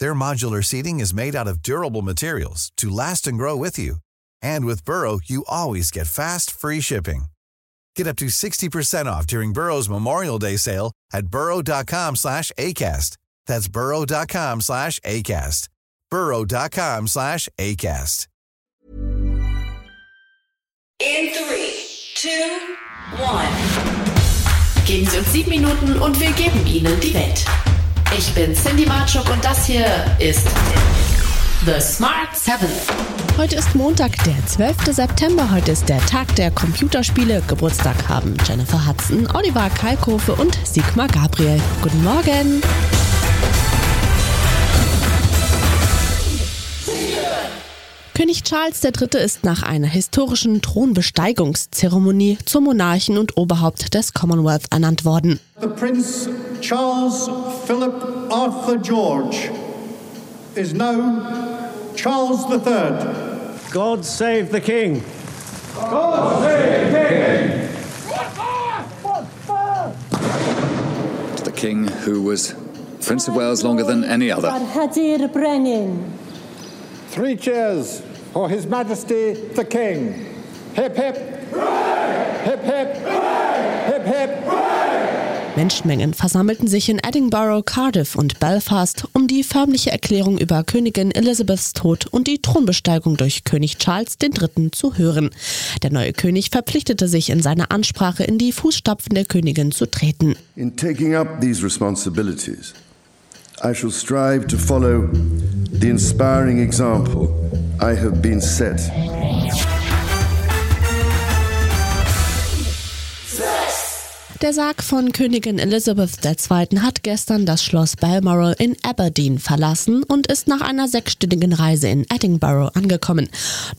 Their modular seating is made out of durable materials to last and grow with you. And with Burrow, you always get fast, free shipping. Get up to 60% off during Burrow's Memorial Day sale at burrow.com slash ACAST. That's burrow.com slash ACAST. burrow.com slash ACAST. In three, two, one. Geben Sie uns sieben Minuten und wir geben Ihnen die Welt. Ich bin Cindy Marchuk und das hier ist The Smart 7. Heute ist Montag, der 12. September. Heute ist der Tag der Computerspiele. Geburtstag haben Jennifer Hudson, Oliver Kalkofe und Sigmar Gabriel. Guten Morgen. König Charles III. ist nach einer historischen Thronbesteigungszeremonie zum Monarchen und Oberhaupt des Commonwealth ernannt worden. The Prince Charles Philip Arthur George is now Charles III. God save the King. God save the king. To the king who was Prince of Wales longer than any other. Hadir Brenin. Three cheers for His Majesty the King. Hip hip. Hip hip. Hip hip. Menschenmengen versammelten sich in Edinburgh, Cardiff und Belfast, um die förmliche Erklärung über Königin Elizabeths Tod und die Thronbesteigung durch König Charles III. zu hören. Der neue König verpflichtete sich in seiner Ansprache in die Fußstapfen der Königin zu treten. In taking up these responsibilities, I shall strive to follow the inspiring example I have been set. Der Sarg von Königin Elizabeth II. hat gestern das Schloss Balmoral in Aberdeen verlassen und ist nach einer sechsstündigen Reise in Edinburgh angekommen.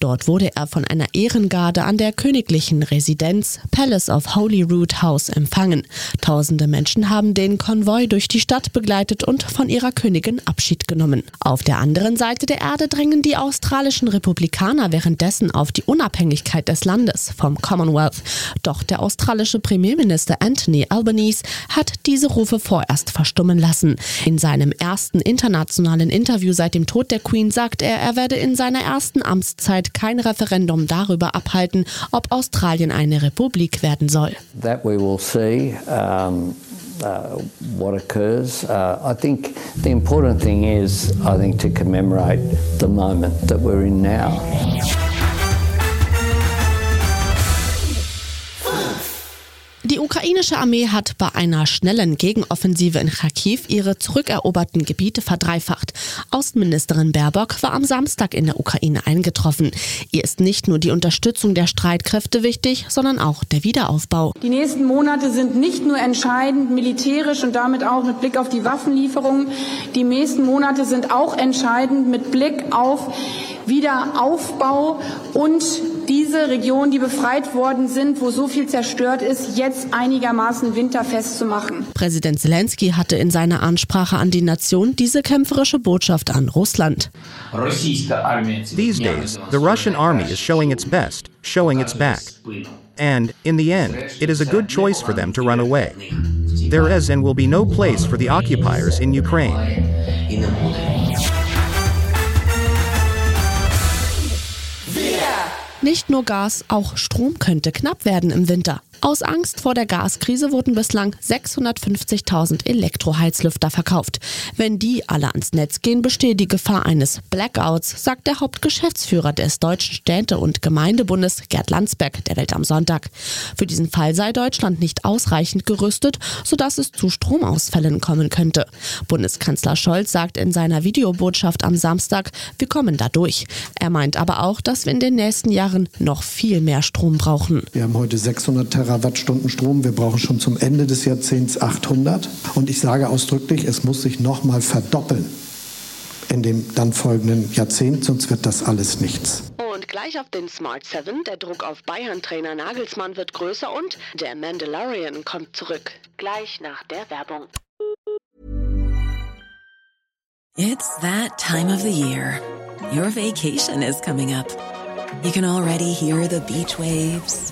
Dort wurde er von einer Ehrengarde an der königlichen Residenz Palace of Holyrood House empfangen. Tausende Menschen haben den Konvoi durch die Stadt begleitet und von ihrer Königin Abschied genommen. Auf der anderen Seite der Erde drängen die australischen Republikaner währenddessen auf die Unabhängigkeit des Landes vom Commonwealth. Doch der australische Premierminister Anthony Albanese hat diese Rufe vorerst verstummen lassen. In seinem ersten internationalen Interview seit dem Tod der Queen sagt er, er werde in seiner ersten Amtszeit kein Referendum darüber abhalten, ob Australien eine Republik werden soll. That we will see. Um uh, what occurs. Uh, I think the important thing is, I think, to commemorate the moment that we're in now. Ukrainische Armee hat bei einer schnellen Gegenoffensive in Kharkiv ihre zurückeroberten Gebiete verdreifacht. Außenministerin Baerbock war am Samstag in der Ukraine eingetroffen. Ihr ist nicht nur die Unterstützung der Streitkräfte wichtig, sondern auch der Wiederaufbau. Die nächsten Monate sind nicht nur entscheidend militärisch und damit auch mit Blick auf die Waffenlieferungen. Die nächsten Monate sind auch entscheidend mit Blick auf Wiederaufbau und diese Regionen, die befreit worden sind, wo so viel zerstört ist, jetzt einigermaßen winterfest zu machen. Präsident Zelensky hatte in seiner Ansprache an die Nation diese kämpferische Botschaft an Russland. These days, the Russian army is showing its best, showing its back. And, in the end, it is a good choice for them to run away. There is and will be no place for the occupiers in Ukraine. Nicht nur Gas, auch Strom könnte knapp werden im Winter. Aus Angst vor der Gaskrise wurden bislang 650.000 Elektroheizlüfter verkauft. Wenn die alle ans Netz gehen, bestehe die Gefahr eines Blackouts, sagt der Hauptgeschäftsführer des Deutschen Städte- und Gemeindebundes Gerd Landsberg der Welt am Sonntag. Für diesen Fall sei Deutschland nicht ausreichend gerüstet, sodass es zu Stromausfällen kommen könnte. Bundeskanzler Scholz sagt in seiner Videobotschaft am Samstag, wir kommen da durch. Er meint aber auch, dass wir in den nächsten Jahren noch viel mehr Strom brauchen. Wir haben heute 600 Terawattstunden Strom. Wir brauchen schon zum Ende des Jahrzehnts 800. Und ich sage ausdrücklich, es muss sich noch mal verdoppeln in dem dann folgenden Jahrzehnt, sonst wird das alles nichts. gleich auf den Smart 7. Der Druck auf Bayern-Trainer Nagelsmann wird größer und der Mandalorian kommt zurück. Gleich nach der Werbung. It's that time of the year. Your vacation is coming up. You can already hear the beach waves,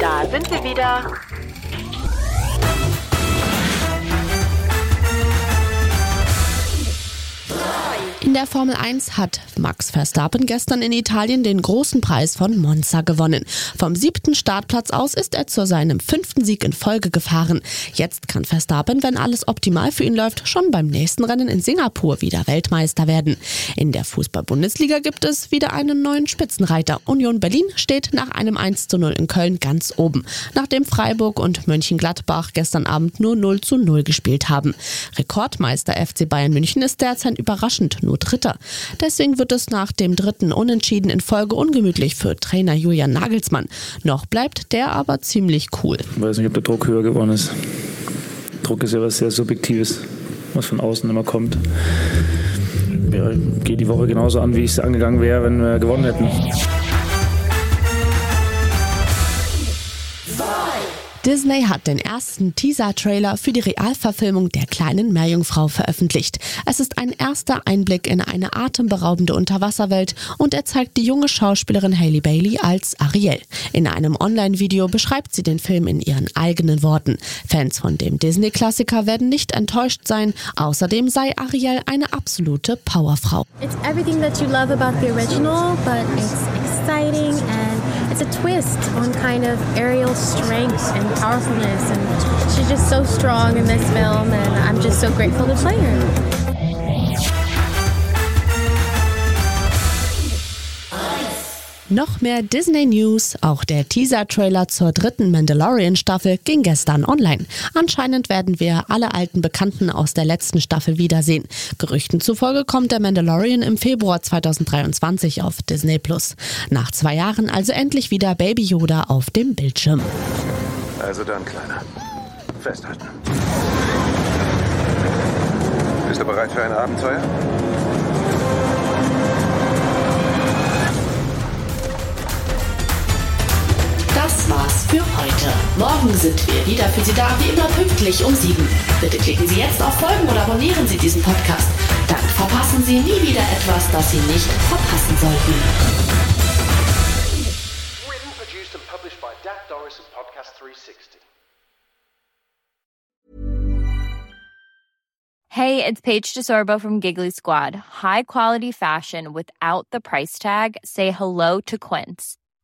Da sind wir wieder. Der Formel 1 hat Max Verstappen gestern in Italien den großen Preis von Monza gewonnen. Vom siebten Startplatz aus ist er zu seinem fünften Sieg in Folge gefahren. Jetzt kann Verstappen, wenn alles optimal für ihn läuft, schon beim nächsten Rennen in Singapur wieder Weltmeister werden. In der Fußball-Bundesliga gibt es wieder einen neuen Spitzenreiter. Union Berlin steht nach einem 1 zu 0 in Köln ganz oben, nachdem Freiburg und Mönchengladbach gestern Abend nur 0 zu 0 gespielt haben. Rekordmeister FC Bayern München ist derzeit überraschend nur Dritter. Deswegen wird es nach dem dritten Unentschieden in Folge ungemütlich für Trainer Julian Nagelsmann. Noch bleibt der aber ziemlich cool. Ich weiß nicht, ob der Druck höher geworden ist. Druck ist ja was sehr Subjektives, was von außen immer kommt. Ja, geht die Woche genauso an, wie ich es angegangen wäre, wenn wir gewonnen hätten. Disney hat den ersten Teaser-Trailer für die Realverfilmung der kleinen Meerjungfrau veröffentlicht. Es ist ein erster Einblick in eine atemberaubende Unterwasserwelt und er zeigt die junge Schauspielerin Hailey Bailey als Ariel. In einem Online-Video beschreibt sie den Film in ihren eigenen Worten. Fans von dem Disney-Klassiker werden nicht enttäuscht sein. Außerdem sei Ariel eine absolute Powerfrau. It's everything that you love about the original, but it's exciting and it's a twist on kind of Ariel's strength and powerfulness. And she's just so strong in this film, and I'm just so grateful to play her. Noch mehr Disney News, auch der Teaser-Trailer zur dritten Mandalorian-Staffel ging gestern online. Anscheinend werden wir alle alten Bekannten aus der letzten Staffel wiedersehen. Gerüchten zufolge kommt der Mandalorian im Februar 2023 auf Disney Plus. Nach zwei Jahren also endlich wieder Baby Yoda auf dem Bildschirm. Also dann, Kleiner. Festhalten. Bist du bereit für ein Abenteuer? Morgen sind wir wieder für Sie da, wie immer pünktlich um sieben. Bitte klicken Sie jetzt auf Folgen oder abonnieren Sie diesen Podcast. Dann verpassen Sie nie wieder etwas, das Sie nicht verpassen sollten. Written, produced, and published by Dak Doris and Podcast 360. Hey, it's Paige DeSorbo from Giggly Squad. High quality fashion without the price tag. Say hello to Quince.